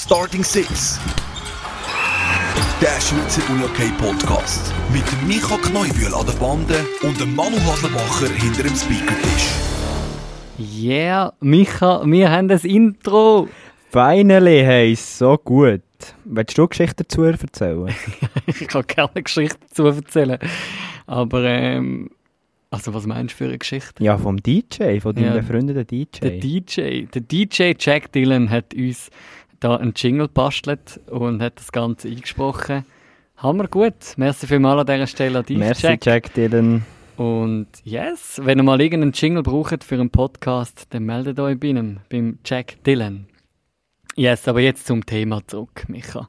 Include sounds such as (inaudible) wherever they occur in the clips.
Starting Six. Der Schweizer UJK Podcast. Mit Micha Kneubühl an der Bande und dem Manu Haslebacher hinter dem Speakertisch. Yeah, Micha, wir haben das Intro. Finally, hey, so gut. Willst du Geschichten dazu erzählen? (laughs) ich kann gerne Geschichten dazu erzählen. Aber, ähm, also was meinst du für eine Geschichte? Ja, vom DJ, von deinem Ja, befreundeten DJ. Der DJ, der DJ Jack Dylan hat uns da einen Jingle bastelt und hat das Ganze eingesprochen. Hammer gut. Merci vielmals an dieser Stelle an dich, Merci, Jack. Jack Dylan. Und yes, wenn ihr mal irgendeinen Jingle braucht für einen Podcast, dann meldet euch bei ihm, beim Jack Dylan. Yes, aber jetzt zum Thema zurück, Micha.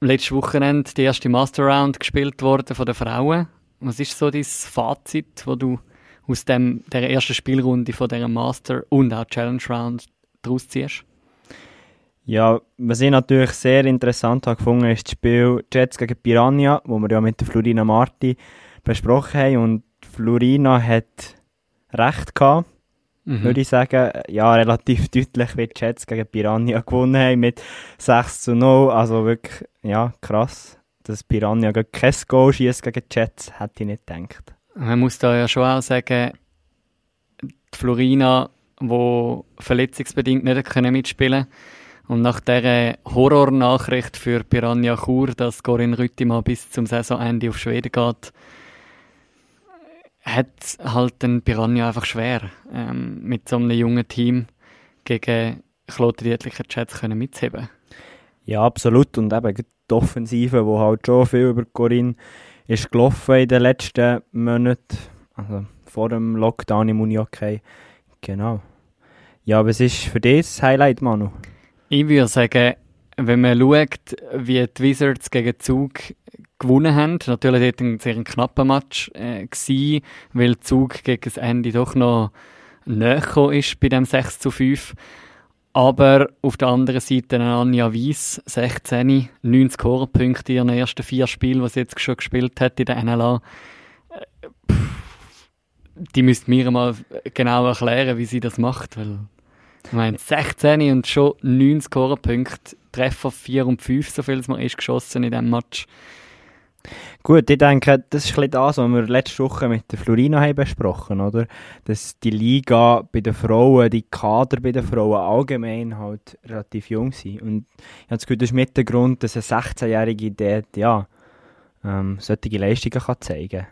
Letztes Wochenende die erste Master Round gespielt worden von den Frauen. Was ist so dein Fazit, wo du aus dem, der ersten Spielrunde von dieser Master und auch Challenge Round daraus ziehst? Ja, was ich natürlich sehr interessant habe gefunden, ist das Spiel Jets gegen Piranha, wo wir ja mit der Florina Marti besprochen haben. Und Florina hat recht gehabt, Mhm. würde ich sagen. Ja, relativ (laughs) deutlich, wie die Jets gegen Piranha gewonnen haben mit 6 zu 0. Also wirklich, ja, krass. Dass Piranha kein Goal schießt gegen Jets, hätte ich nicht gedacht. Man muss da ja schon auch sagen, die Florina, die verletzungsbedingt nicht können mitspielen und nach dieser Horrornachricht für Piranha Chur, dass Corinne Rüttimann bis zum Saisonende auf Schweden geht, hat halt den Piranha einfach schwer, ähm, mit so einem jungen Team gegen Klote Dietlicher Chats mitzuheben. Ja, absolut. Und eben die Offensive, die halt schon viel über Corinne ist gelaufen in den letzten Monaten. Also vor dem Lockdown im Unihockey. Genau. Ja, was ist für dich das Highlight, Manu? Ich würde sagen, wenn man schaut, wie die Wizards gegen Zug gewonnen haben, natürlich dort ein sehr knapper Match äh, gewesen, weil Zug gegen das Ende doch noch näher ist bei dem 6 zu 5. Aber auf der anderen Seite Anja Weiss, 16, 9 Scorerpunkte in ihren ersten vier Spielen, die sie jetzt schon gespielt hat in der NLA. Äh, Die müsste mir mal genau erklären, wie sie das macht, weil meine, 16 und schon 9 Scorerpunkte, Treffer 4 und 5, so viel es mir ist geschossen in diesem Match. Gut, ich denke, das ist das, was wir letzte Woche mit der Florina haben besprochen oder? Dass die Liga bei den Frauen, die Kader bei den Frauen allgemein halt relativ jung sind. Und ich habe das Gefühl, das ist mit der Grund, dass eine 16-Jährige dort, ja, ähm, solche Leistungen kann zeigen kann.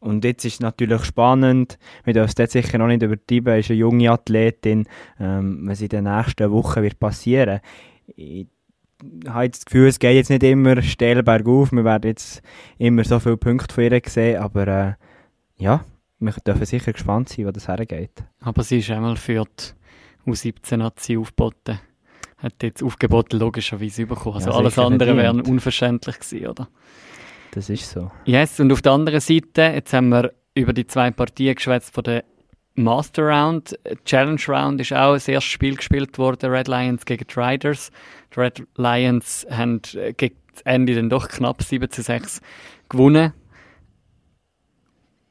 Und jetzt ist es natürlich spannend, wir dürfen es dort sicher noch nicht übertreiben, ist eine junge Athletin, ähm, was in den nächsten Wochen wird passieren. Ich habe jetzt das Gefühl, es geht jetzt nicht immer steil bergauf, wir werden jetzt immer so viele Punkte von ihr sehen, aber äh, ja, wir dürfen sicher gespannt sein, wo das hergeht. Aber sie ist einmal für die U17 hat sie aufgeboten. Hat jetzt Aufgebote logischerweise bekommen. Also Ja, alles andere wäre unverständlich gewesen, oder? Das ist so. Yes, und auf der anderen Seite, jetzt haben wir über die zwei Partien geschwätzt von der Master Round. Challenge Round ist auch das erste Spiel gespielt worden, Red Lions gegen die Riders. Die Red Lions haben gegen Ende dann doch knapp 7 zu 6 gewonnen.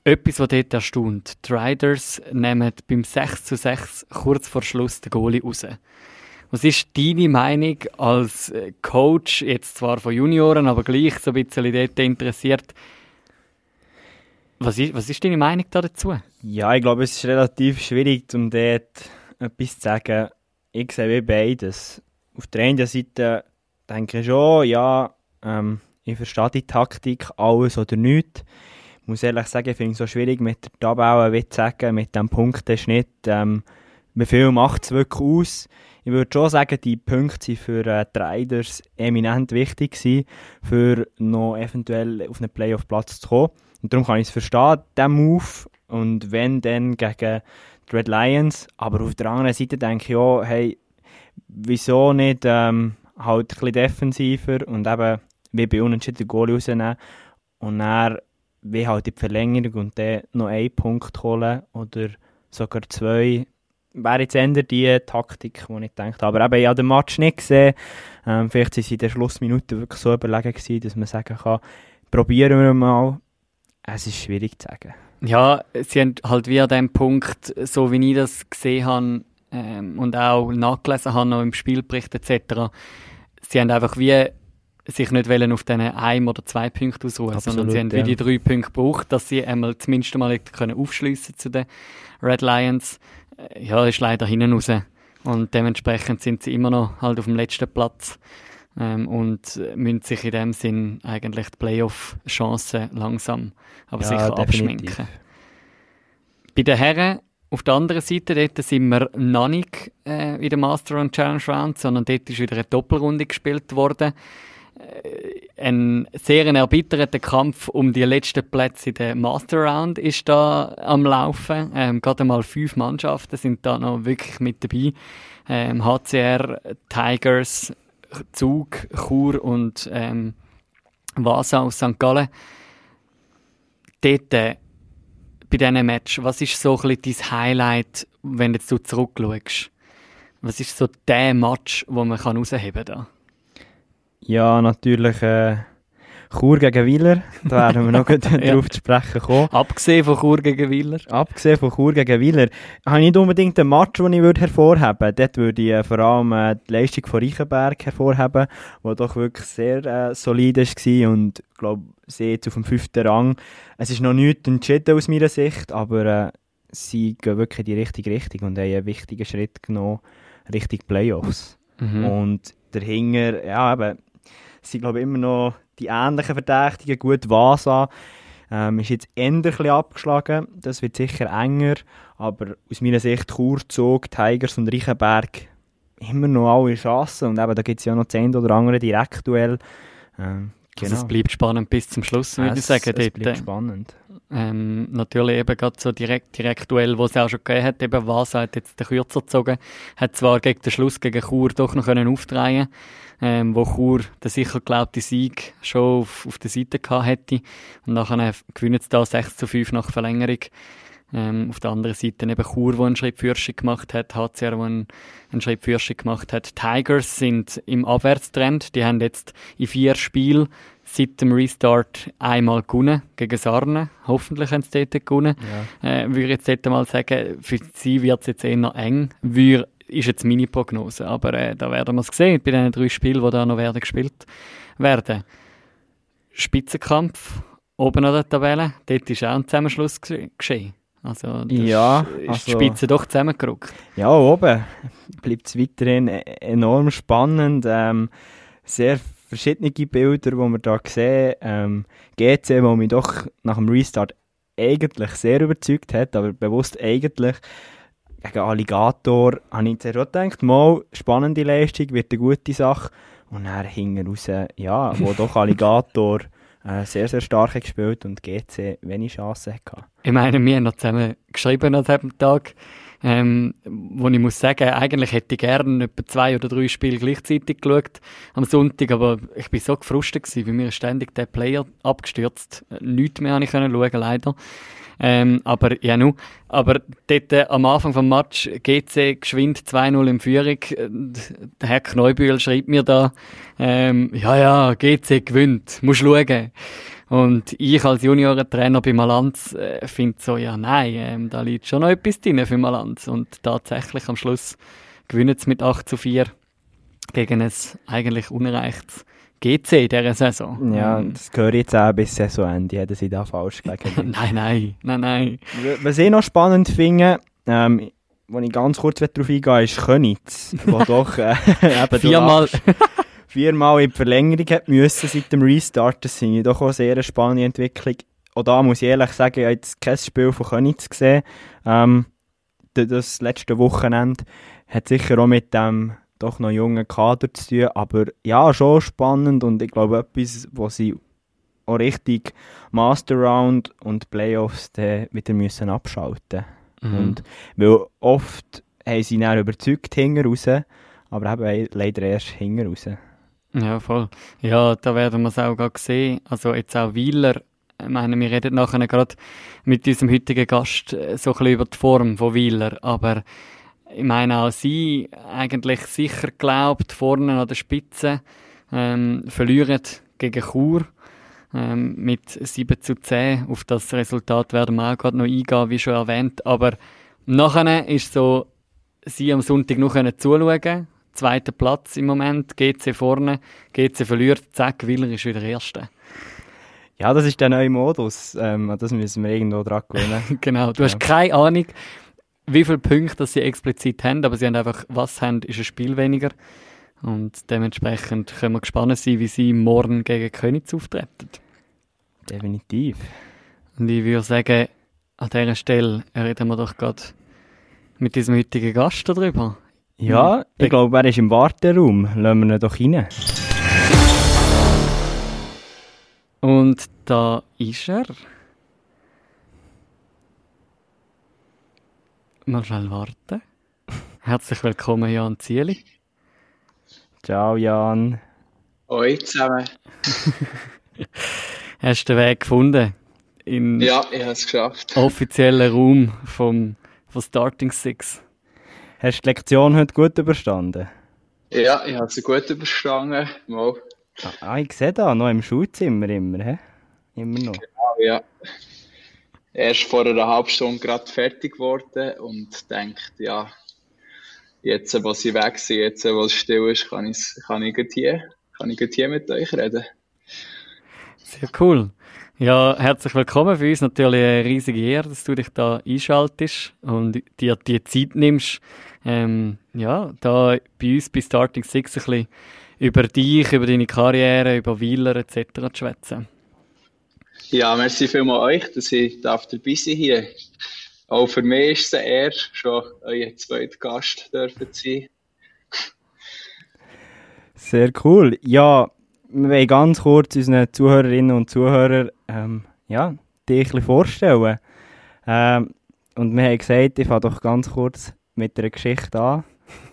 Etwas, was dort erstaunt. Die Riders nehmen beim 6 zu 6 kurz vor Schluss den Goalie raus. Was ist deine Meinung als äh, Coach, jetzt zwar von Junioren, aber gleich so ein bisschen dort interessiert? Was ist, was ist deine Meinung da dazu? Ja, ich glaube, es ist relativ schwierig, um dort etwas zu sagen. Ich sehe beides. Auf der einen Seite denke ich schon, ja, ähm, ich verstehe die Taktik, alles oder nichts. Ich muss ehrlich sagen, ich finde es so schwierig mit der Tabelle, wie zu sagen, mit dem Punkteschnitt, ähm, wie viel macht es wirklich aus. Ich würde schon sagen, die Punkte sind für äh, die Riders eminent wichtig gewesen, für noch eventuell auf einen Playoff-Platz zu kommen. Und darum kann ich es verstehen, diesen Move. Und wenn, dann gegen die Red Lions. Aber auf der anderen Seite denke ich auch, hey, wieso nicht ähm, halt ein bisschen defensiver und eben wie bei Unentschieden den Goal rausnehmen und dann wie halt in die Verlängerung und dann noch einen Punkt holen oder sogar zwei. Wäre jetzt eher die Taktik, die ich gedacht habe. Aber eben, ich habe den Match nicht gesehen. Ähm, vielleicht waren sie in der Schlussminute wirklich so überlegen gewesen, dass man sagen kann, probieren wir mal. Es ist schwierig zu sagen. Ja, sie haben halt wie an dem Punkt, so wie ich das gesehen habe, ähm, und auch nachgelesen habe noch im Spielbericht etc., sie haben einfach wie sich nicht wollen auf diesen ein oder zwei Punkten ausruhen, Absolut, sondern sie haben ja. wie die drei Punkte gebraucht, dass sie einmal zumindest mal können aufschliessen zu den Red Lions. Äh, Ja, ist leider hinten raus. Und dementsprechend sind sie immer noch halt auf dem letzten Platz ähm, und müssen sich in dem Sinn eigentlich die Playoff-Chancen langsam, aber Ja, sicher definitiv. abschminken. Bei den Herren auf der anderen Seite, dort sind wir noch nicht äh, in der Master und Challenge Round, sondern dort ist wieder eine Doppelrunde gespielt worden. Ein sehr erbitterter Kampf um die letzten Plätze in der Master Round ist da am Laufen. Ähm, gerade mal fünf Mannschaften sind da noch wirklich mit dabei. Ähm, HCR, Tigers, Zug, Chur und ähm, Vasa aus St. Gallen. Dort äh, bei diesem Match, was ist so ein bisschen dein Highlight, wenn jetzt du zurückschaust? Was ist so der Match, wo man kann rausheben kann? Ja, natürlich äh, Chur gegen Wieler. Da werden wir noch (laughs) gut Ja. darauf zu sprechen kommen. Abgesehen von Chur gegen Wieler. Abgesehen von Chur gegen Wieler, habe ich nicht unbedingt einen Match, den ich würde hervorheben würde. Dort würde ich äh, vor allem äh, die Leistung von Reichenberg hervorheben, die doch wirklich sehr äh, solide war und ich glaube, sie jetzt auf dem fünften Rang. Es ist noch nichts entschieden aus meiner Sicht, aber äh, sie gehen wirklich in die richtige Richtung und haben einen wichtigen Schritt genommen Richtung Playoffs. Mhm. Und dahinter, ja, eben, sind glaube ich immer noch die ähnlichen Verdächtigen. Gut, Vasa ähm, ist jetzt bisschen abgeschlagen. Das wird sicher enger. Aber aus meiner Sicht Churzog, Tigers und Reichenberg immer noch alle Chancen. Und eben, da gibt es ja noch 10 oder andere Direktduell. Ähm, Also es bleibt spannend bis zum Schluss, würde ich es, sagen. es bleibt spannend. Ähm, natürlich eben gerade so direkt, direkt Duell, wo es auch schon gegeben hat, eben Vasa hat jetzt den Kürzer gezogen, hat zwar gegen den Schluss gegen Chur doch noch können aufdrehen ähm, wo Chur den sicher geglaubten Sieg schon auf, auf der Seite gehabt hätte und nachher gewinnen sie da 6 zu 5 nach Verlängerung. Ähm, auf der anderen Seite eben Chur, der einen Schritt Fürsche gemacht hat, HCR, der einen, einen Schritt Fürsche gemacht hat. Tigers sind im Abwärtstrend, die haben jetzt in vier Spielen seit dem Restart einmal gewonnen gegen Sarne. Hoffentlich haben sie dort gewonnen. Ja. Äh, würde jetzt dort mal sagen, für sie wird es jetzt eher noch eng. Würde, ist jetzt meine Prognose. Aber äh, da werden wir es sehen, bei diesen drei Spielen, die da noch werden gespielt werden. Spitzenkampf, oben an der Tabelle, dort ist auch ein Zusammenschluss gesche- geschehen. Also, Ja, ist die also- Spitze doch zusammengerückt. Ja, oben bleibt es weiterhin e- enorm spannend. Ähm, sehr verschiedene Bilder, die wir da sehen. Ähm, GC, wo mich doch nach dem Restart eigentlich sehr überzeugt hat, aber bewusst eigentlich. Gegen Alligator habe ich zuerst auch gedacht, mal, spannende Leistung, wird eine gute Sache. Und dann hinten raus, ja, wo (laughs) doch Alligator äh, sehr, sehr stark hat gespielt und GC wenig Chancen hatte. Ich meine, wir haben noch zusammen geschrieben an diesem Tag, ähm, wo ich muss sagen, eigentlich hätte ich gerne etwa zwei oder drei Spiele gleichzeitig geschaut am Sonntag, aber ich bin so gefrustet gewesen, weil mir ständig der Player abgestürzt. Nichts mehr habe ich können schauen, leider. Ähm, aber ja, nu. Aber dort äh, am Anfang vom Match GC geschwind 2-0 in Führung. Äh, Der Herr Kneubühl schreibt mir da, ähm, ja, ja, GC gewinnt, musst schauen. Und ich als Juniorentrainer bei Malanz äh, finde so, ja, nein, ähm, da liegt schon noch etwas drin für Malanz. Und tatsächlich am Schluss gewinnen sie mit 8 zu 4 gegen ein eigentlich unerreichtes GC in dieser Saison. Ja, Ähm, das gehört jetzt auch bis Saisonende, hätten sie da falsch (laughs) gelegen. nein, nein, nein, nein. Was ich noch spannend finde, ähm, wo ich ganz kurz darauf eingehe, ist Könitz, wo (laughs) doch äh, eben Viermal. (laughs) viermal in die Verlängerung hat müssen seit dem Restart. Das ich doch auch eine sehr spannende Entwicklung. Auch da muss ich ehrlich sagen, ich habe jetzt kein Spiel von Könitz gesehen. Ähm, das letzte Wochenende hat sicher auch mit dem doch noch jungen Kader zu tun, aber ja, schon spannend und ich glaube etwas, wo sie auch richtig Master Round und Playoffs wieder müssen abschalten Mhm. und weil oft haben sie dann überzeugt hinten raus, aber eben leider erst hinten raus. Ja, voll. Ja, da werden wir es auch gerade sehen. Also jetzt auch Wieler. Ich meine, wir reden nachher gerade mit unserem heutigen Gast äh, so ein bisschen über die Form von Wieler, aber ich meine auch sie eigentlich sicher glaubt, vorne an der Spitze ähm, verlieren gegen Chur ähm, mit 7 zu 10. Auf das Resultat werden wir auch gerade noch eingehen, wie schon erwähnt. Aber nachher ist so sie am Sonntag noch zuschauen. Zweiter Platz im Moment, GC vorne, GC verliert, zack, Willer ist wieder Erster. Ja, das ist der neue Modus. Ähm, das müssen wir irgendwo dran gewöhnen. (laughs) genau, du hast keine Ahnung, wie viele Punkte sie explizit haben, aber sie haben einfach, was haben, ist ein Spiel weniger. Und dementsprechend können wir gespannt sein, wie sie morgen gegen Königs auftreten. Definitiv. Und ich würde sagen, an dieser Stelle reden wir doch gerade mit diesem heutigen Gast darüber. Ja, ich glaube, er ist im Warteraum. Lassen wir ihn doch rein. Und da ist er. Mal schnell warten. Herzlich willkommen, Jan Zieli. Ciao, Jan. Hoi zusammen. (laughs) Hast du den Weg gefunden? In ja, ich habe es geschafft. Offiziellen Raum vom, von Starting Six. Hast du die Lektion heute gut überstanden? Ja, ich habe sie gut überstanden. Mal. Ah, ich sehe da, noch im Schulzimmer immer, he? Immer noch. Genau, ja. Erst vor einer halben Stunde gerade fertig geworden und denkt, ja, jetzt, wo sie weg sind, jetzt, wo es still ist, kann, kann ich hier, kann ich hier mit euch reden. Sehr cool. Ja, herzlich willkommen. Für uns natürlich eine riesige Ehre, dass du dich da einschaltest und dir die Zeit nimmst, ähm, ja, da bei uns bei Starting Six ein bisschen über dich, über deine Karriere, über Wieler etc. zu schwätzen. Ja, merci vielmals euch, dass ich dabei sein hier. Auch für mich ist es eine Ehre, schon euer zweiter Gast dürfen sein. Sehr cool. Ja, wir wollen ganz kurz unseren Zuhörerinnen und Zuhörern ähm, ja, dich ein bisschen vorstellen. Ähm, und wir haben gesagt, ich fange doch ganz kurz mit einer Geschichte an.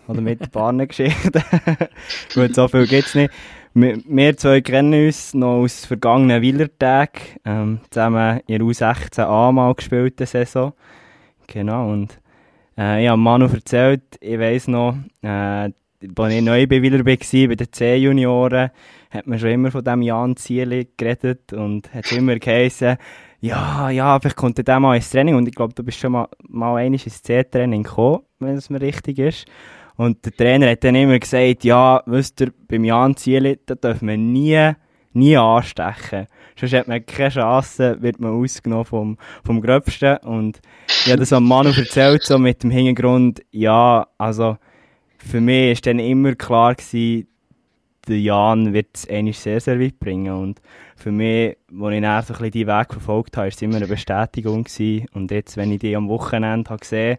Oder mit ein paar (laughs) Geschichten. (laughs) Gut, so viel gibt es nicht. Wir, zwei kennen uns noch aus vergangenen Willertagen. Ähm, zusammen in der U16 mal gespielt, Saison. Genau, und äh, ich habe Manu erzählt, ich weiss noch, äh, als ich neu bei Willer war, bei den C-Junioren, hat man schon immer von diesem Jan Zieli geredet und hat immer geheißen, ja, ja, vielleicht kommt der mal ins Training und ich glaube, du bist schon mal, mal einmal ins C-Training gekommen, wenn es mir richtig ist. Und der Trainer hat dann immer gesagt, ja, wisst ihr, beim Jan Zieli, da dürfen wir nie, nie anstechen. Sonst hat man keine Chance, wird man ausgenommen vom, vom Gröbsten. Und ich habe das am Manu erzählt, so mit dem Hintergrund, ja, also, für mich war dann immer klar gewesen, der Jan wird es eigentlich sehr, sehr weit bringen. Und für mich, als ich dann so ein bisschen diesen Weg verfolgt habe, war es immer eine Bestätigung. Gewesen. Und jetzt, wenn ich die am Wochenende habe gesehen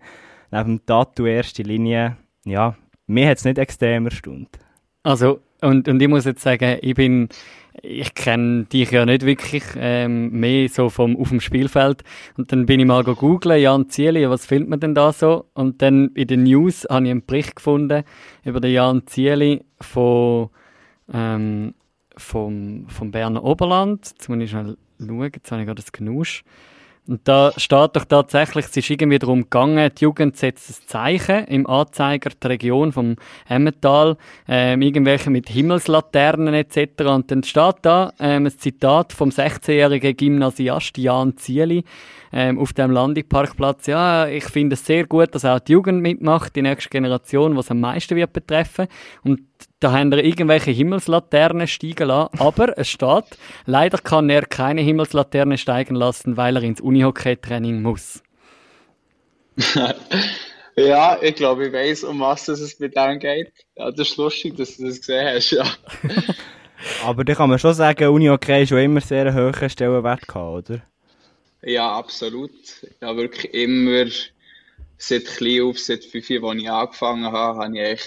habe, neben dem Tattoo erste Linie, ja, mir hat es nicht extrem erstaunt. Also, und, und ich muss jetzt sagen, ich bin, ich kenne dich ja nicht wirklich, ähm, mehr so vom, auf dem Spielfeld. Und dann bin ich mal googeln, Jan Zieli, was findet man denn da so? Und dann in den News habe ich einen Bericht gefunden über den Jan Zieli von, ähm, vom, vom Berner Oberland. Jetzt muss ich schnell schauen, jetzt habe ich gerade das Genusch. Und da steht doch tatsächlich, es ist irgendwie darum gegangen, die Jugend setzt ein Zeichen im Anzeiger, die Region vom Emmental, ähm, irgendwelche mit Himmelslaternen etc. Und dann steht da ähm, ein Zitat vom 16-jährigen Gymnasiast Jan Zieli ähm, auf dem Landingparkplatz. Ja, ich finde es sehr gut, dass auch die Jugend mitmacht, die nächste Generation, was am meisten wird betreffen. Und da haben wir irgendwelche Himmelslaternen steigen lassen, aber es steht, leider kann er keine Himmelslaterne steigen lassen, weil er ins Unihockey-Training muss. (laughs) ja, ich glaube, ich weiß, um was es mit dem geht. Ja, das ist lustig, dass du das gesehen hast, ja. (laughs) aber da kann man schon sagen, Unihockey schon immer sehr einen hohen Stellenwert gehabt, oder? Ja, absolut. Ja, wirklich immer seit klein auf, seit fünf Jahren, als ich angefangen habe, habe ich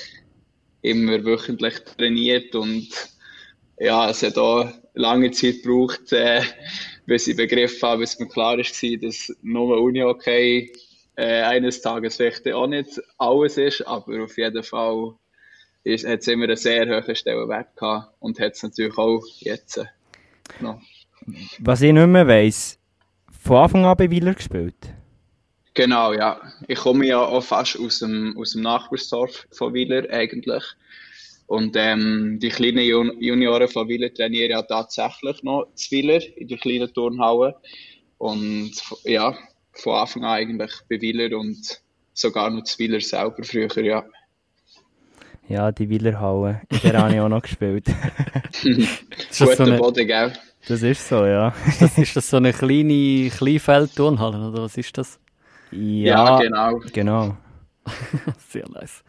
immer wöchentlich trainiert und ja, es hat auch lange Zeit gebraucht, äh, bis ich begriffen habe, bis mir klar war, dass nur Uni-Hockey äh, eines Tages vielleicht auch nicht alles ist, aber auf jeden Fall hat es immer einen sehr hohen Stellenwert gehabt und hat es natürlich auch jetzt noch. Was ich nicht mehr weiss, von Anfang an bei Wieler gespielt? Genau, ja. Ich komme ja auch fast aus dem, aus dem Nachbarsdorf von Wieler eigentlich. Und ähm, die kleinen Junioren von Wieler trainieren ja tatsächlich noch zu Wieler in der kleinen Turnhalle. Und ja, von Anfang an eigentlich bei Wieler und sogar noch zu Wieler selber früher, ja. Ja, die Wielerhalle, in der habe ich auch noch gespielt. (laughs) Ist das, so Guter eine, Boden, gell? Das ist so, ja. ist, das, ist das so eine kleine Kleinfeld-Turnhalle, oder was ist das? Ja, genau. genau. (laughs) Sehr nice.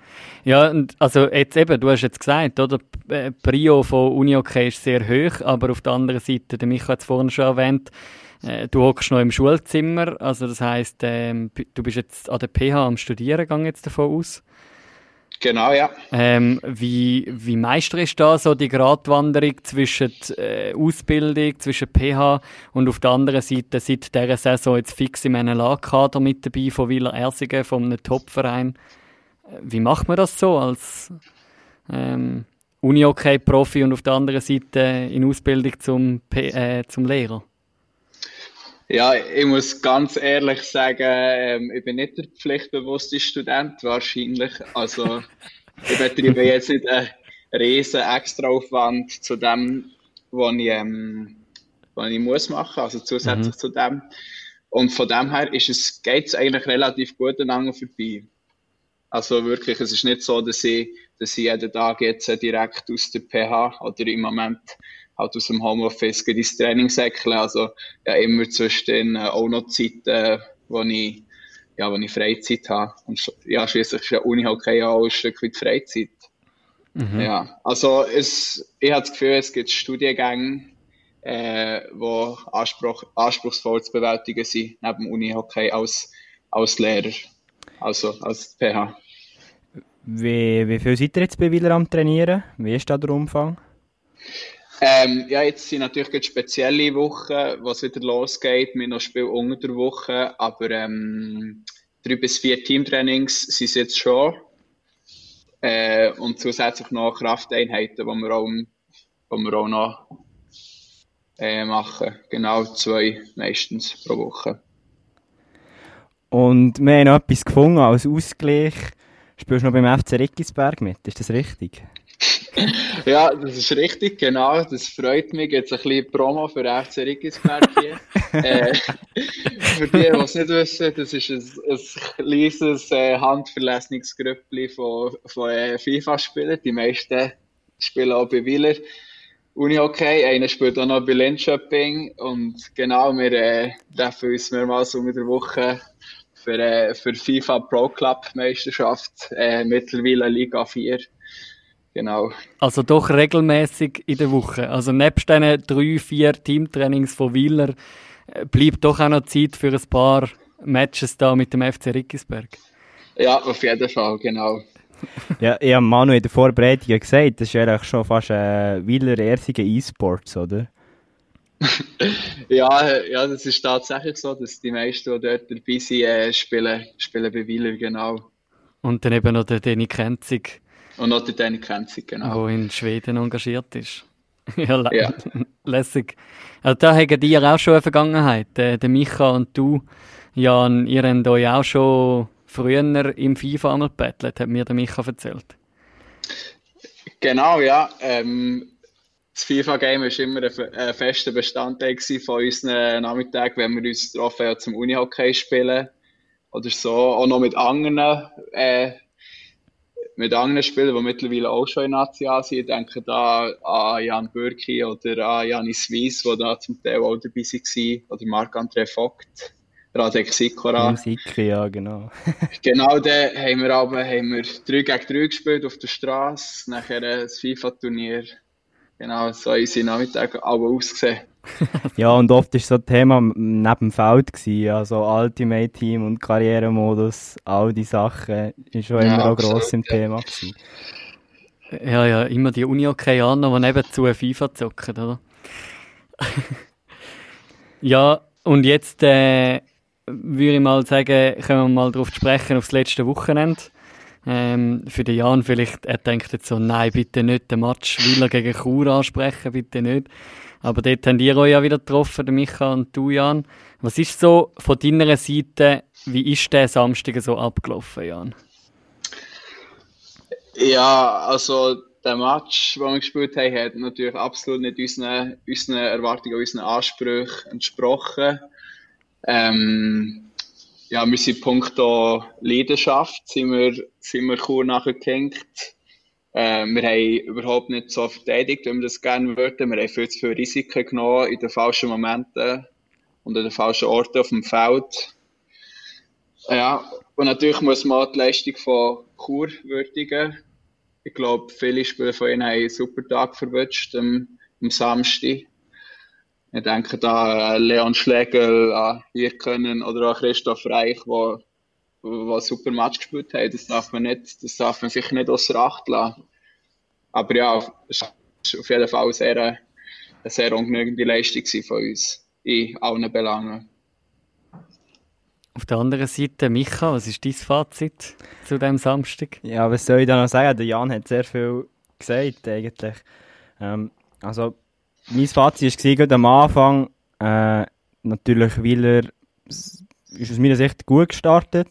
Ja, und also jetzt eben, du hast jetzt gesagt, oder? Äh, Prio von Unihockey ist sehr hoch, aber auf der anderen Seite, der Micha hat es vorhin schon erwähnt, äh, du hockst noch im Schulzimmer, also das heisst, ähm, du bist jetzt an der PH am Studieren, gegangen jetzt davon aus. Genau, ja. Ähm, wie, wie meisterst du da so die Gratwanderung zwischen äh, Ausbildung, zwischen PH und auf der anderen Seite seit dieser Saison jetzt fix im NLA-Kader mit dabei von Wieler Ersingen, von einem Topverein. Wie macht man das so als ähm, Uni-Hockey-Profi und auf der anderen Seite in Ausbildung zum, P äh, zum Lehrer? Ja, ich muss ganz ehrlich sagen, ähm, ich bin nicht der pflichtbewusste Student, wahrscheinlich. Also, ich betreibe jetzt nicht einen riesen Extraaufwand zu dem, was ich, ähm, was ich muss machen, also zusätzlich zu dem. Und von dem her ist es, geht es eigentlich relativ gut aneinander vorbei. Also wirklich, es ist nicht so, dass ich, dass ich jeden Tag jetzt direkt aus der PH oder im Moment halt aus dem Homeoffice geht ins Training säckle. Also ja, immer zwischendrin äh, auch noch Zeiten, wo ich, ja, wo ich Freizeit habe. Und ja, schließlich ist ja Unihockey ja auch ein Stück weit Freizeit. Ja, also es, ich habe das Gefühl, es gibt Studiengänge, äh, wo Anspruch, anspruchsvoll zu bewältigen sind, neben Unihockey als, als Lehrer, also als PH. Wie, wie viel seid ihr jetzt bei Wieler am Trainieren? Wie ist da der Umfang? Ähm, ja, jetzt sind natürlich spezielle Wochen, was wieder losgeht. Wir noch Spiel unter der Woche, aber ähm, drei bis vier Teamtrainings sind es jetzt schon. Äh, und zusätzlich noch Krafteinheiten, die wir auch, wo wir auch noch äh, machen. Genau zwei meistens pro Woche. Und wir haben noch etwas gefunden als Ausgleich. Spielst du noch beim FC Rickisberg mit? Ist das richtig? (laughs) Ja, das ist richtig, genau. Das freut mich. Jetzt ein bisschen Promo für FC Riggisberg hier. (laughs) äh, für die, die es nicht wissen, das ist ein, ein kleines äh, handverlesenes Grüppli von, von äh, FIFA-Spielern. Die meisten spielen auch bei Wieler Unihockey. Einer spielt auch noch bei Linköping. Und genau, wir äh, treffen uns mehrmals unter der Woche für, äh, für FIFA Pro Club Meisterschaft, äh, mittlerweile Liga 4. Genau. Also doch regelmäßig in der Woche. Also nebst diesen drei, vier Teamtrainings von Wieler äh, bleibt doch auch noch Zeit für ein paar Matches da mit dem FC Rickisberg. Ja, auf jeden Fall, genau. Ja, ich habe Manu in der Vorbereitung gesagt, das ist ja eigentlich schon fast äh, Wieler Ersingen E-Sports, oder? (laughs) Ja, ja, das ist tatsächlich so, dass die meisten, die dort dabei sind, äh, spielen, spielen bei Wieler, genau. Und dann eben noch der Danny Krenzig, Und noch die Danny Kenzig, genau. der in Schweden engagiert ist. (laughs) ja, Ja. (laughs) lässig. Also da haben die auch schon eine Vergangenheit. Der, der Micha und du, Jan, ihr habt euch auch schon früher im FIFA einmal gebettelt, hat mir der Micha erzählt. Genau, ja. Ähm, das FIFA-Game war immer ein, ein fester Bestandteil von unseren Nachmittagen, wenn wir uns getroffen haben zum Unihockey spielen oder so. Auch noch mit anderen, äh, mit anderen Spielern, die mittlerweile auch schon in National sind. Ich denke da an Jan Bürki oder an Janis Weiss, die da zum Teil auch dabei waren, oder Marc-André Vogt, Radek Sikora. Siki, ja, genau. (laughs) Genau, dann haben wir aber haben wir 3 gegen 3 gespielt auf der Straße, nachher das FIFA-Turnier. Genau, so haben unsere Nachmittage alle ausgesehen. (laughs) Ja, und oft war so ein Thema neben dem Feld, gewesen, also Ultimate Team und Karrieremodus, all die Sachen, ist schon Ja, immer auch absolut, gross im ja. Thema gewesen. Ja, ja, immer die Uni-Hockeyaner, die nebenzu FIFA zocken, oder? (laughs) ja, und jetzt äh, würde ich mal sagen, können wir mal darauf sprechen, aufs letzte Wochenende. Ähm, für den Jan vielleicht, er denkt jetzt so, nein, bitte nicht den Match Wieler gegen Chur ansprechen, bitte nicht. Aber dort habt ihr euch ja wieder getroffen, der Micha und du, Jan. Was ist so von deiner Seite, wie ist der Samstag so abgelaufen, Jan? Ja, also der Match, den wir gespielt haben, hat natürlich absolut nicht unseren, unseren Erwartungen, unseren Ansprüchen entsprochen. Ähm, ja, wir sind punkto Leidenschaft, sind wir, sind wir cool nachgehängt. Äh, wir haben überhaupt nicht so verteidigt, wie wir das gerne würden. Wir haben viel zu viel Risiken genommen in den falschen Momenten und an den falschen Orten auf dem Feld. Ja, und natürlich muss man auch die Leistung von Chur würdigen. Ich glaube, viele Spieler von ihnen haben einen super Tag verwünscht am, am Samstag. Ich denke da an Leon Schlegel, an Hirkönnen oder an Christoph Reich, der wo ein super Match gespielt haben. Das darf man nicht, das darf man sicher nicht außer Acht lassen. Aber ja, es war auf jeden Fall eine sehr, eine sehr ungenügende Leistung von uns in allen Belangen. Auf der anderen Seite, Micha, was ist dein Fazit zu diesem Samstag? Ja, was soll ich da noch sagen? Der Jan hat sehr viel gesagt, eigentlich. Ähm, also, mein Fazit war gerade am Anfang, äh, natürlich, weil er ist aus meiner Sicht gut gestartet.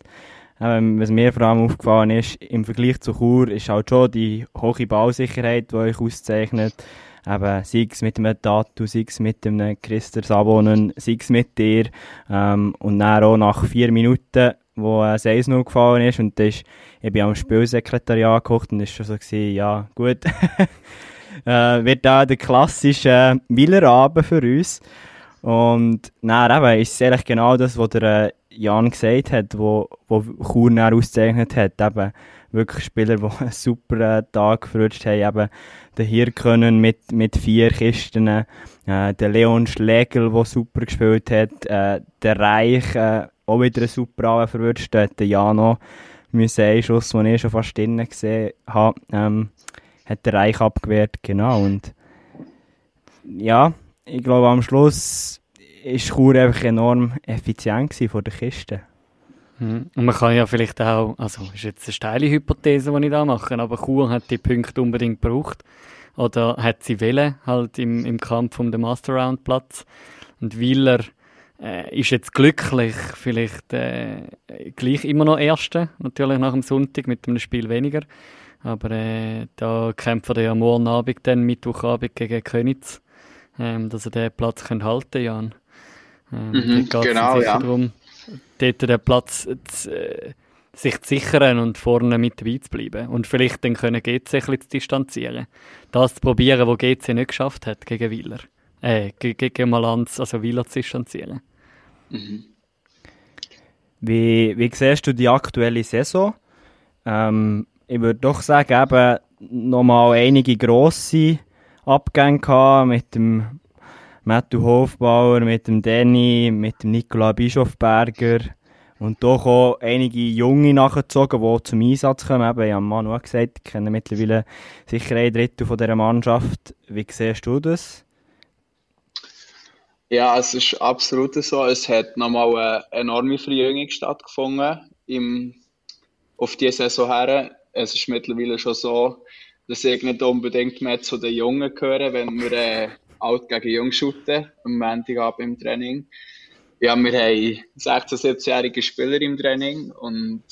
Ähm, was mir vor allem aufgefallen ist, im Vergleich zu Chur, ist halt schon die hohe Bausicherheit, die euch auszeichnet. Eben, sei es mit einem Tatu, sei es mit einem Christer Sabonen, sei es mit dir. Ähm, und dann auch nach vier Minuten, wo ein 1-0 gefallen ist, und das ist, ich bin am Spielsekretariat gekocht und war schon so, gewesen, ja, gut. (laughs) äh, wird da der klassische Willerabend für uns. Und dann eben, ist es eigentlich genau das, was der äh, Jan gesagt hat, wo, wo Chur ausgezeichnet hat. Eben, wirklich Spieler, die (laughs) einen super äh, Tag verrutscht haben. Eben, der Hirkönnen mit, mit vier Kisten, äh, der Leon Schlegel, der super gespielt hat, äh, der Reich, äh, auch wieder einen super Abend verrutscht, hat der Jano müssen einen Schuss, den ich schon fast drinnen gesehen habe, ähm, hat der Reich abgewehrt, genau. Und ja, ich glaube, am Schluss ist Chur einfach enorm effizient von der Kiste. Mhm. Und man kann ja vielleicht auch, also ist jetzt eine steile Hypothese, die ich da mache, aber Chur hat die Punkte unbedingt gebraucht. Oder hat sie wählen, halt im, im Kampf um den Master Round Platz. Und Wieler äh, ist jetzt glücklich, vielleicht äh, gleich immer noch Erster, natürlich nach dem Sonntag mit einem Spiel weniger. Aber äh, da kämpft er ja morgen Abend, dann Mittwochabend gegen Könitz ähm, dass er den Platz können halten Jan. Ähm, mhm, genau, ja. darum, dort den Platz zu, äh, sich zu sichern und vorne mit dabei zu bleiben. Und vielleicht dann können GC ein bisschen zu distanzieren. Das zu probieren, was GC nicht geschafft hat gegen Wieler. Äh, gegen Malanz, also Wieler zu distanzieren. Mhm. Wie, wie siehst du die aktuelle Saison? Ähm, ich würde doch sagen, eben nochmal einige grosse Abgänge gehabt mit dem Matthew Hofbauer, mit dem Danny, mit dem Nikola Bischofberger und doch auch einige Junge nachgezogen, die zum Einsatz kommen. Eben, ich habe Manu auch gesagt, ich kenne mittlerweile sicher ein Drittel von dieser Mannschaft. Wie siehst du das? Ja, es ist absolut so. Es hat nochmal eine enorme Verjüngung stattgefunden im, auf diese Saison her. Es ist mittlerweile schon so, dass ich nicht unbedingt mehr zu den Jungen gehöre, wenn wir äh, alt gegen jung shooten, am Montagabend im Training. Ja, wir haben 16-, 17-jährige Spieler im Training und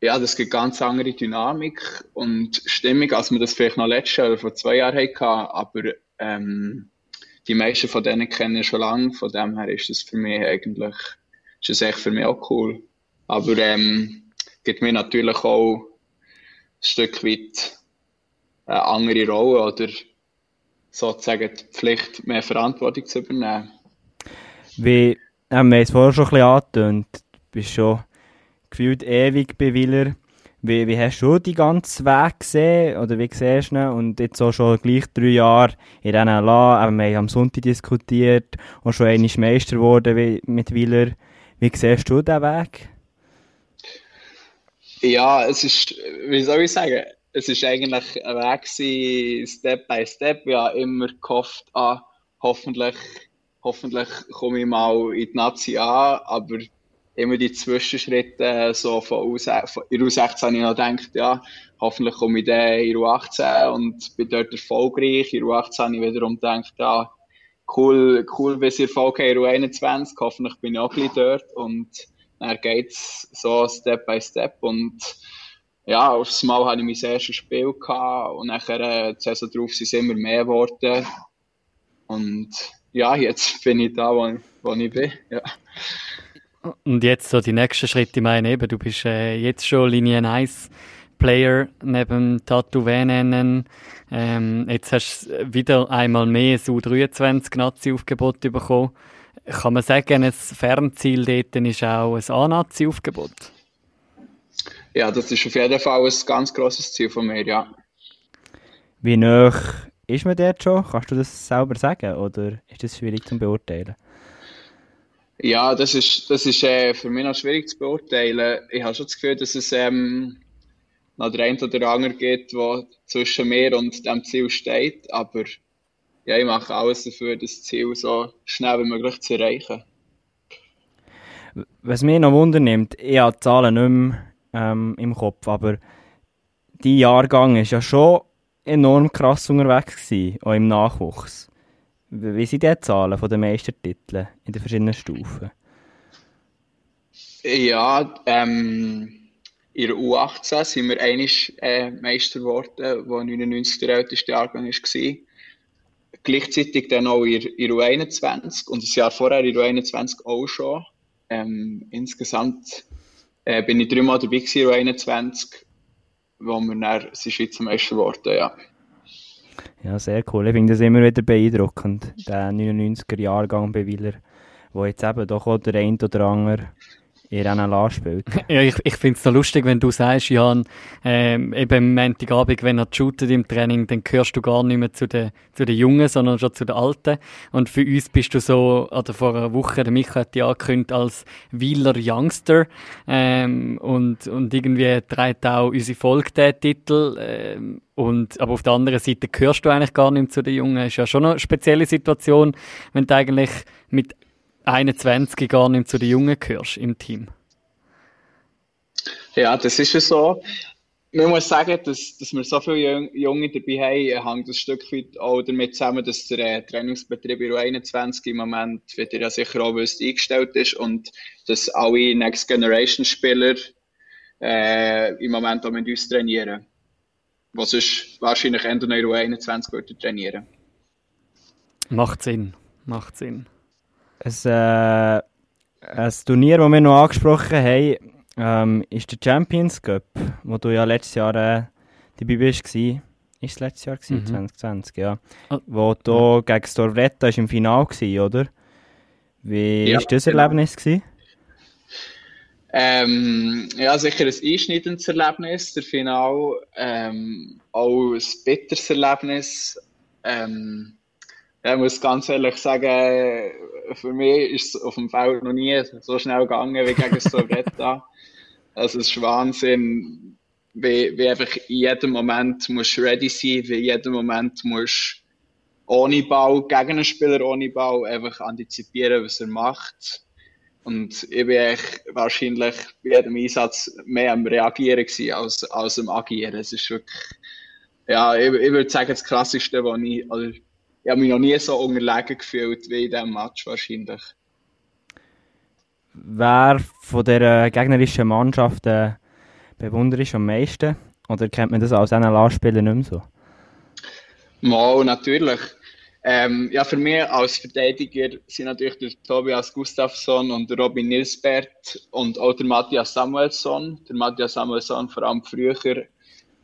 ja, das gibt ganz andere Dynamik und Stimmung, als wir das vielleicht noch letztes Jahr oder vor zwei Jahren hatten. Aber ähm, die meisten von denen kennen ich schon lange, von dem her ist das für mich eigentlich, ist das echt für mich auch cool. Aber ähm, gibt mir natürlich auch ein Stück weit eine andere Rolle oder sozusagen die Pflicht, mehr Verantwortung zu übernehmen. Wie, äh, wir haben es vorher schon ein bisschen angetönt, du bist schon gefühlt ewig bei Willer. Wie, wie hast du die ganze Weg gesehen oder wie siehst du ihn? Und jetzt auch schon gleich drei Jahre in diesen La, wir haben am Sonntag diskutiert und schon einmal Meister geworden mit Willer. Wie siehst du diesen Weg? Ja, es ist, wie soll ich sagen, es ist eigentlich ein Weg gewesen, Step by Step. Ich habe immer gehofft, ah, hoffentlich, hoffentlich komme ich mal in die Nazi an, aber immer die Zwischenschritte, so von, U von in U16 habe ich noch gedacht, ja, hoffentlich komme ich dann in U18 und bin dort erfolgreich. In U18 habe ich wiederum gedacht, ja, cool, cool, wenn sie Erfolg haben in U21, hoffentlich bin ich auch bisschen dort und dann geht es so Step by Step und ja, aufs Mal hatte ich mein erstes Spiel gehabt und nachher äh, die darauf sind es immer mehr geworden. Und ja, jetzt bin ich da, wo, wo ich bin. Ja. Und jetzt so die nächsten Schritte, ich meine eben, du bist äh, jetzt schon Linie 1 Player neben Tattoo nennen. Ähm, jetzt hast du wieder einmal mehr ein U23-Nazi-Aufgebot bekommen. Kann man sagen, ein Fernziel dort ist auch ein A-Nazi-Aufgebot? Ja, das ist auf jeden Fall ein ganz grosses Ziel von mir, ja. Wie nah ist man dort schon? Kannst du das selber sagen oder ist das schwierig zu beurteilen? Ja, das ist, das ist äh, für mich noch schwierig zu beurteilen. Ich habe schon das Gefühl, dass es ähm, noch der ein oder andere gibt, der zwischen mir und dem Ziel steht. Aber ja, ich mache alles dafür, das Ziel so schnell wie möglich zu erreichen. Was mich noch wundernimmt, ich habe die Zahlen nicht mehr ähm, im Kopf, aber die Jahrgang ist ja schon enorm krass unterwegs gewesen, auch im Nachwuchs. Wie sind die Zahlen von den Meistertiteln in den verschiedenen Stufen? Ja, ähm, in der U18 sind wir einig äh, Meister geworden, wo 99 der älteste Jahrgang war. Gleichzeitig dann auch in, in der U21 und das Jahr vorher in der U21 auch schon. Ähm, insgesamt äh, bin ich dreimal dabei gewesen, in der U21, wo wir dann Schweizer Meister geworden ja. Ja, sehr cool. Ich finde das immer wieder beeindruckend, der 99er-Jahrgang bei Wieler, wo jetzt eben doch auch der ein oder andere in NLA spielt. Ja, ich, ich finde es so lustig, wenn du sagst, Jan, ähm, eben am Montagabend, wenn er shootet im Training, dann gehörst du gar nicht mehr zu den, zu den Jungen, sondern schon zu den Alten. Und für uns bist du so, oder vor einer Woche, der Michael hat ja angekündigt, als Wieler Youngster. Ähm, und, und irgendwie trägt auch unsere Folge den Titel. Ähm, und, aber auf der anderen Seite gehörst du eigentlich gar nicht mehr zu den Jungen. Ist ja schon eine spezielle Situation, wenn du eigentlich mit 21 gar nicht zu den Jungen gehörst im Team. Ja, das ist ja so. Man muss sagen, dass, dass wir so viele Junge dabei haben, hängt ein Stück weit auch damit zusammen, dass der äh, Trainingsbetrieb in 21 im Moment, wie ihr ja sicher auch wisst, eingestellt ist und dass alle Next Generation Spieler äh, im Moment auch mit uns trainieren. Was sonst wahrscheinlich Ende der 21 würde trainieren. Macht Sinn, macht Sinn ein, äh, ein Turnier, das wir noch angesprochen haben, ähm, ist der Champions Cup, wo du ja letztes Jahr äh, dabei bist. Gewesen. Ist es letztes Jahr gewesen? Mhm. 2020, ja. Oh. Wo du ja. gegen Storvretta im Finale gewesen, oder? Wie ja, das genau. Erlebnis gewesen? Ähm, ja, sicher ein einschneidendes Erlebnis, der Final. Ähm, auch ein bitteres Erlebnis. Ähm, ja, ich muss ganz ehrlich sagen, für mich ist es auf dem Feld noch nie so schnell gegangen wie gegen Soretta. also (laughs) es ist Wahnsinn, wie, wie einfach in jedem Moment musst ready sein, wie in jedem Moment musst ohne Ball, gegen einen Spieler ohne Ball, einfach antizipieren, was er macht. Und ich echt wahrscheinlich bei jedem Einsatz mehr am Reagieren gewesen als, als am Agieren. Es ist wirklich, ja, ich, ich würde sagen, das Klassischste, was ich, also ich habe mich noch nie so unterlegen gefühlt wie in diesem Match wahrscheinlich. Wer von der gegnerischen Mannschaft äh, bewundert am meisten? Oder kennt man das als NLA-Spieler nicht mehr so? Mal, natürlich. Ähm, ja, für mich als Verteidiger sind natürlich der Tobias Gustafsson und der Robin Nilsbert und auch der Matthias Samuelsson. Der Matthias Samuelsson vor allem früher.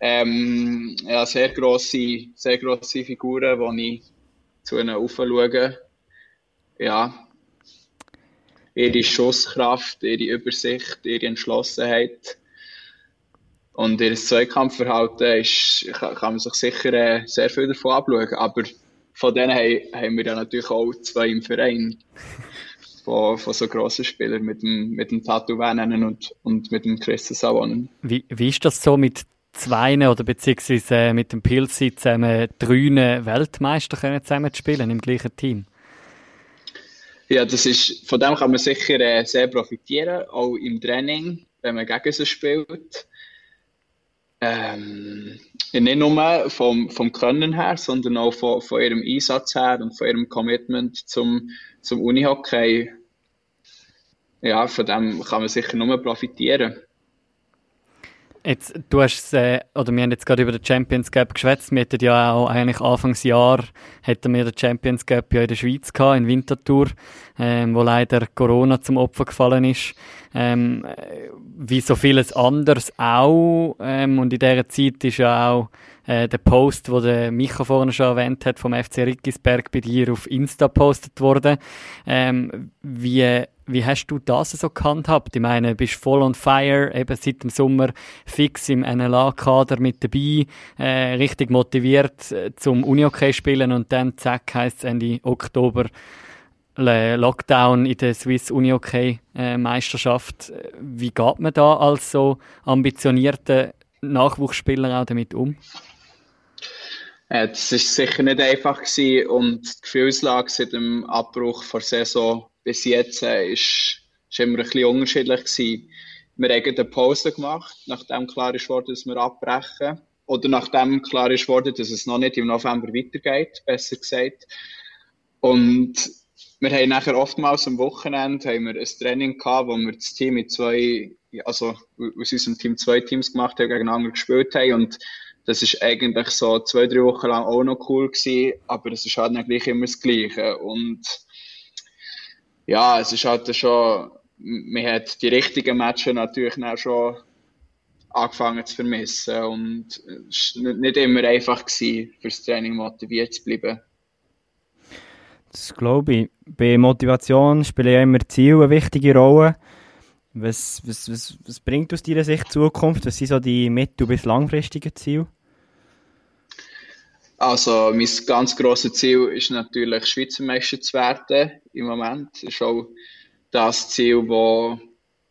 Ähm, ja, sehr grosse, sehr grosse Figuren, die ich zu ihnen aufschauen. Ja, ihre Schusskraft, ihre Übersicht, ihre Entschlossenheit und ihr Zweikampfverhalten ist, kann, man sich sicher äh, sehr viel davon abschauen. Aber von denen haben, wir ja natürlich auch zwei im Verein. (laughs) Von, von so grossen Spielern, mit dem, mit dem Tattoo und, und mit dem Chris Savonen. Wie, wie ist das so mit zwei oder beziehungsweise äh, mit dem Pilzi zusammen drei Weltmeister können zusammen spielen im gleichen Team? Ja, das ist, von dem kann man sicher äh, sehr profitieren, auch im Training, wenn man gegen sie spielt. Ähm, nicht nur vom, vom Können her, sondern auch von, von ihrem Einsatz her und von ihrem Commitment zum, zum Unihockey. Ja, von dem kann man sicher nur profitieren. Jetzt, du hast äh, oder wir haben jetzt gerade über den Champions Cup geschwätzt. Wir hätten ja auch eigentlich Anfangsjahr hätten wir den Champions Cup ja in der Schweiz gehabt, in Winterthur, ähm, wo leider Corona zum Opfer gefallen ist. Ähm, wie so vieles anderes auch. Ähm, und in dieser Zeit ist ja auch äh, der Post, wo der Micha vorhin schon erwähnt hat, vom FC Rickisberg bei dir auf Insta postet worden. Ähm, wie wie hast du das so gehandhabt? Ich meine, bist voll on fire, eben seit dem Sommer fix im NLA-Kader mit dabei, äh, richtig motiviert äh, zum Uni-Hockey spielen und dann zack heisst es Ende Oktober Lockdown in der Swiss Uni-Hockey äh, Meisterschaft. Wie geht man da als so ambitionierter Nachwuchsspieler auch damit um? Äh, das war sicher nicht einfach gewesen und die Gefühlslage seit dem Abbruch der Saison bis jetzt äh, ist immer ein bisschen unterschiedlich gewesen. Wir haben eine Pause gemacht, nachdem klar ist worden, dass wir abbrechen. Oder nachdem klar ist worden, dass es noch nicht im November weitergeht, besser gesagt. Und wir haben nachher oftmals am Wochenende haben wir ein Training gehabt, wo wir das Team mit zwei, also aus unserem Team zwei Teams gemacht haben, gegeneinander gespielt haben. Und das ist eigentlich so zwei, drei Wochen lang auch noch cool gewesen, aber es ist halt nicht gleich immer das Gleiche. Und ja, es ist halt schon, man hat die richtigen Matches natürlich auch schon angefangen zu vermissen und es war nicht immer einfach gewesen, fürs Training motiviert zu bleiben. Das glaube ich. Bei Motivation spielen ja immer Ziele eine wichtige Rolle. Was, was, was, was bringt aus deiner Sicht Zukunft? Was sind so die mittel- bis langfristigen Ziele? Also, mein ganz grosses Ziel ist natürlich, Schweizer Meister zu werden im Moment. Das ist auch das Ziel, wo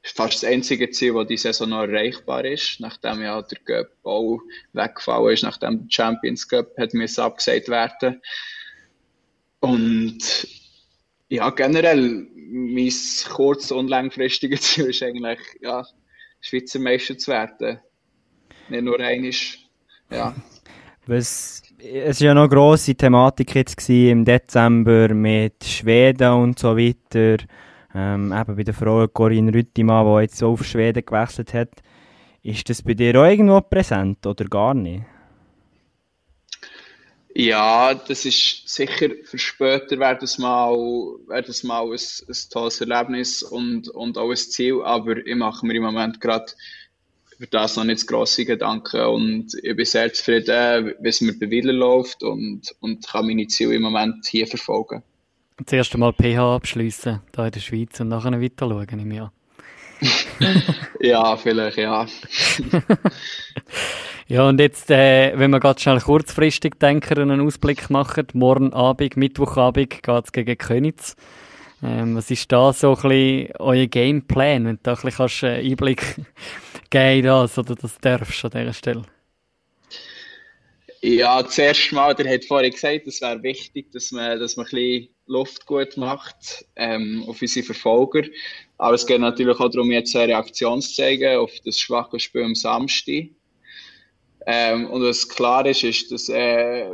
fast das einzige Ziel, das diese Saison noch erreichbar ist, nachdem ja der Cup auch weggefallen ist, nachdem der Champions Cup hat abgesagt werden. Und ja, generell, mein kurz- und langfristiges (laughs) Ziel ist eigentlich, ja, Schweizer Meister zu werden. Nicht nur einisch, ja. Was es war ja noch eine grosse Thematik jetzt im Dezember mit Schweden und so weiter. Ähm, eben bei der Frau Corinne Rüttimann, die jetzt auf Schweden gewechselt hat. Ist das bei dir auch irgendwo präsent oder gar nicht? Ja, das ist sicher für später wäre das mal, wäre das mal ein, ein tolles Erlebnis und, und auch ein Ziel, aber ich mache mir im Moment gerade für das noch nicht grosse Gedanken und ich bin sehr zufrieden, wie es mir bei Wieler läuft und, und kann meine Ziele im Moment hier verfolgen. Das erste Mal PH abschließen hier in der Schweiz und nachher weiter schauen im Jahr. (laughs) ja, vielleicht, ja. (laughs) ja, und jetzt, äh, wenn wir gerade schnell kurzfristig denken und einen Ausblick machen, morgen Abend, Mittwochabend geht es gegen Könitz. Ähm, was ist da so ein bisschen euer Gameplan, wenn du da ein bisschen äh, Einblick (laughs) geben das oder das darfst an dieser Stelle? Ja, zuerst mal, der hat vorhin gesagt, es wäre wichtig, dass man, dass man ein bisschen Luft gut macht ähm, auf unsere Verfolger. Aber es geht natürlich auch darum, jetzt eine Reaktion zu zeigen auf das schwache Spiel am Samstag. Ähm, und was klar ist, ist, dass, äh,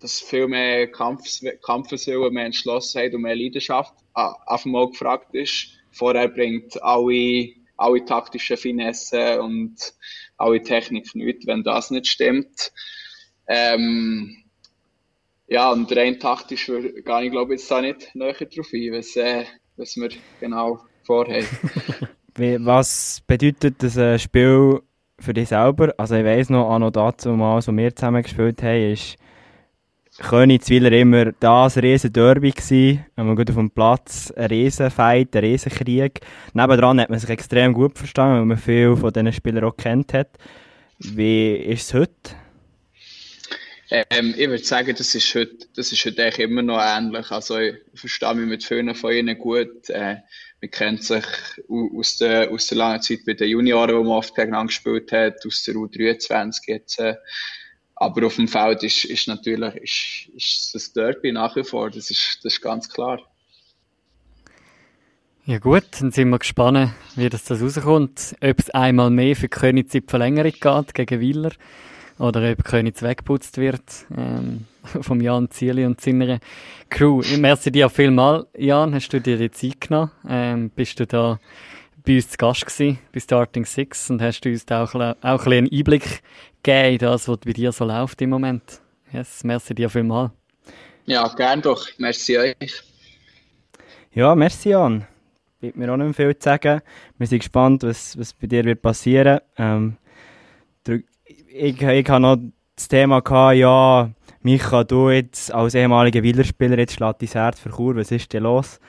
dass viel mehr Kampf, Kampfeswillen, mehr Entschlossenheit und mehr Leidenschaft auf einmal gefragt ist. Vorher bringt alle, alle taktischen Finessen und alle Technik nichts, wenn das nicht stimmt. Ähm, ja, und rein taktisch gehe ich glaube jetzt da nicht näher drauf ein, was, äh, was wir genau vorhaben. (laughs) was bedeutet das äh, Spiel für dich selber? Also ich weiss noch, an dazu mal, als wir zusammen gespielt haben, ist Königswiller immer das riesen Derby gewesen. Man gut auf dem Platz, ein riesen Fight, ein riesen Krieg. Nebendran hat man sich extrem gut verstanden, weil man viele von diesen Spielern auch kennt hat. Wie ist es heute? Ähm, ich würde sagen, das ist heute, das ist heute eigentlich immer noch ähnlich. Also ich verstehe mich mit vielen von ihnen gut. Äh, man kennt sich aus der, aus der langen Zeit bei den Junioren, wo man oft gegeneinander gespielt hat, aus der U23 jetzt. Äh, aber auf dem Feld ist, ist natürlich ist, ist das Derby nach wie vor, das ist, das ist ganz klar. Ja gut, dann sind wir gespannt, wie das, rauskommt. Ob es einmal mehr für Königs in Verlängerung geht gegen Wieler oder ob Königs weggeputzt wird ähm, (laughs) vom Jan Zieli und seiner Crew. Ich merci dir vielmal, Jan, hast du dir die Zeit genommen? Ähm, bist du da bei uns zu Gast gewesen, bei Starting Six, und hast du uns da auch, auch ein einen Einblick gegeben in das, was bei dir so läuft im Moment. Yes, merci dir vielmals. Ja, gern doch. Merci euch. Ja, merci Jan. Bleibt mir auch nicht mehr viel zu sagen. Wir sind gespannt, was, was bei dir wird passieren. Ähm, ich, ich habe noch das Thema gehabt, ja, Micha, du jetzt als ehemaliger Wielerspieler, jetzt schlägt dein Herz für Chur, was ist denn los?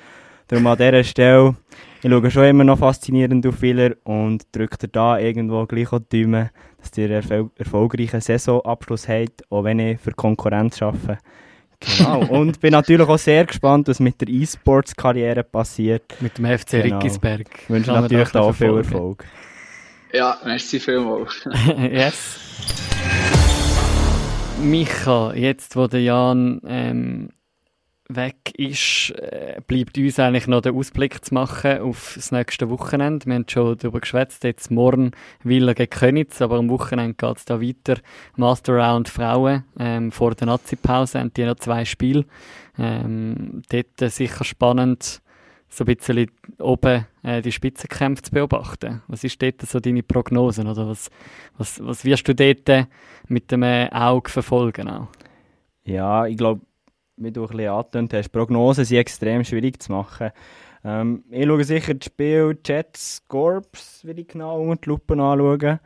Darum an dieser Stelle, ich schaue schon immer noch faszinierend auf Wieler und drücke dir da irgendwo gleich auch die Daumen, dass ihr einen erfolgreichen Saisonabschluss habt, auch wenn ich für Konkurrenz arbeite. Genau. (laughs) Und bin natürlich auch sehr gespannt, was mit der E-Sports-Karriere passiert. Mit dem FC genau. Rickisberg. Ich wünsche natürlich auch viel Erfolg. Ja, merci vielmals. (laughs) yes. Micha, jetzt wo der Jan ähm, weg ist, äh, bleibt uns eigentlich noch der Ausblick zu machen auf das nächste Wochenende. Wir haben schon darüber geschwätzt, jetzt morgen Villa gegen Könitz, aber am Wochenende geht es da weiter. Master Round Frauen, ähm, vor der Nazi-Pause haben die noch zwei Spiele. Ähm, dort äh, sicher spannend, so ein bisschen oben äh, die Spitzenkämpfe zu beobachten. Was ist dort so deine Prognose oder was, was, was wirst du dort äh, mit dem Auge verfolgen auch? Ja, ich glaube, wie du ein bisschen angetönt hast, Prognosen sind extrem schwierig zu machen. Ähm, ich schaue sicher das Spiel Jets Corps, will ich genau unter die Lupe anschauen.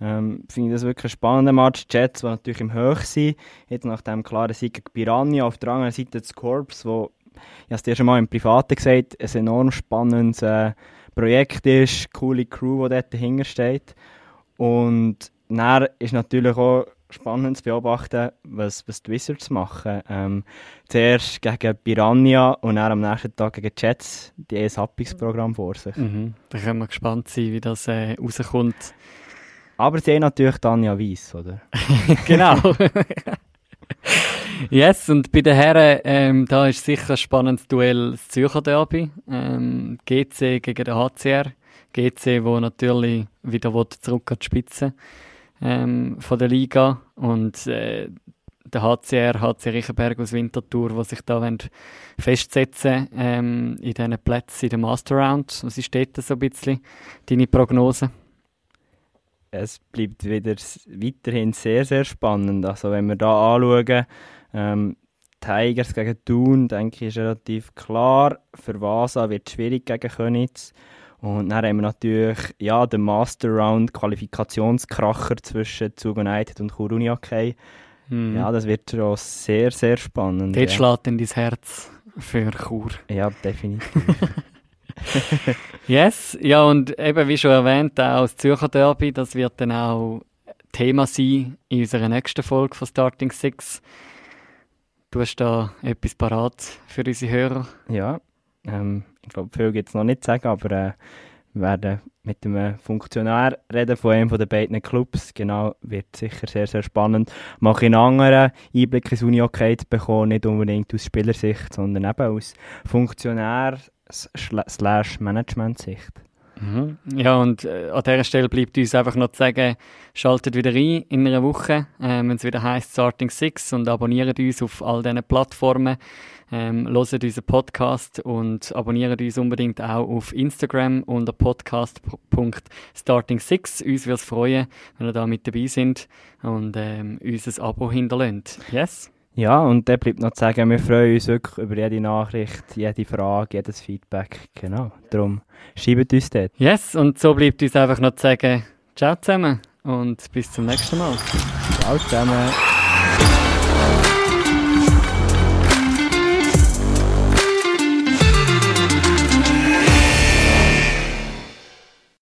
Ähm, finde ich das wirklich ein spannender Match. Jets, die natürlich im Hoch sind, jetzt nach dem klaren Sieg gegen Piranha, auf der anderen Seite das Corps, wo, ich habe es dir schon mal im Privaten gesagt, ein enorm spannendes äh, Projekt ist, coole Crew, die dort dahinter steht. Und dann ist natürlich auch spannend zu beobachten, was, was die Wizards machen. Ähm, zuerst gegen Piranha und dann am nächsten Tag gegen Jets, die ein Happix-Programm vor sich. Mhm. Da können wir gespannt sein, wie das äh, rauskommt. Aber sie haben natürlich Tanja Weiss, oder? (laughs) genau. (laughs) yes, und bei den Herren, ähm, da ist sicher ein spannendes Duell das Zürcher Derby. Ähm, GC gegen den HCR. GC, wo natürlich wieder zurück an die Spitze ähm, von der Liga und äh, der HCR, HC Riechenberg aus Winterthur, die sich da festsetzen ähm, in diesen Plätzen in der Master Round. Was ist dort so ein bisschen deine Prognose? Es bleibt wieder weiterhin sehr, sehr spannend. Also wenn wir da anschauen, ähm, Tigers gegen Thun, denke ich, ist relativ klar. Für Vasa wird es schwierig gegen Könitz. Und dann haben wir natürlich ja, den Master Round Qualifikationskracher zwischen Zug United und Unihockey. Hm. Ja, das wird schon sehr, sehr spannend. Dort ja. schlägt in dein Herz für Chur. Ja, definitiv. (laughs) yes, ja und eben wie schon erwähnt, auch das Zürcher Derby, das wird dann auch Thema sein in unserer nächsten Folge von Starting Six. Du hast da etwas parat für unsere Hörer? Ja, ähm, ich glaube, viel gibt es noch nicht zu sagen, aber äh, wir werden mit einem Funktionär reden von einem der beiden Clubs. Genau, wird sicher sehr, sehr spannend. Mal einen anderen Einblick ins Uni-Hockey zu bekommen, nicht unbedingt aus Spielersicht, sondern eben aus Funktionär- slash Management-Sicht. Mhm. Ja, und äh, an dieser Stelle bleibt uns einfach noch zu sagen, schaltet wieder ein in einer Woche, äh, wenn es wieder heißt Starting Six und abonniert uns auf all diesen Plattformen. Ähm, hört unseren Podcast und abonniert uns unbedingt auch auf Instagram unter podcast.starting6. Uns würde es freuen, wenn ihr da mit dabei sind und ähm, uns ein Abo hinterlässt. Yes? Ja, und dann bleibt noch zu sagen, wir freuen uns wirklich über jede Nachricht, jede Frage, jedes Feedback. Genau, darum schreibt uns dort. Yes, und so bleibt uns einfach noch zu sagen, ciao zusammen und bis zum nächsten Mal. Ciao zusammen.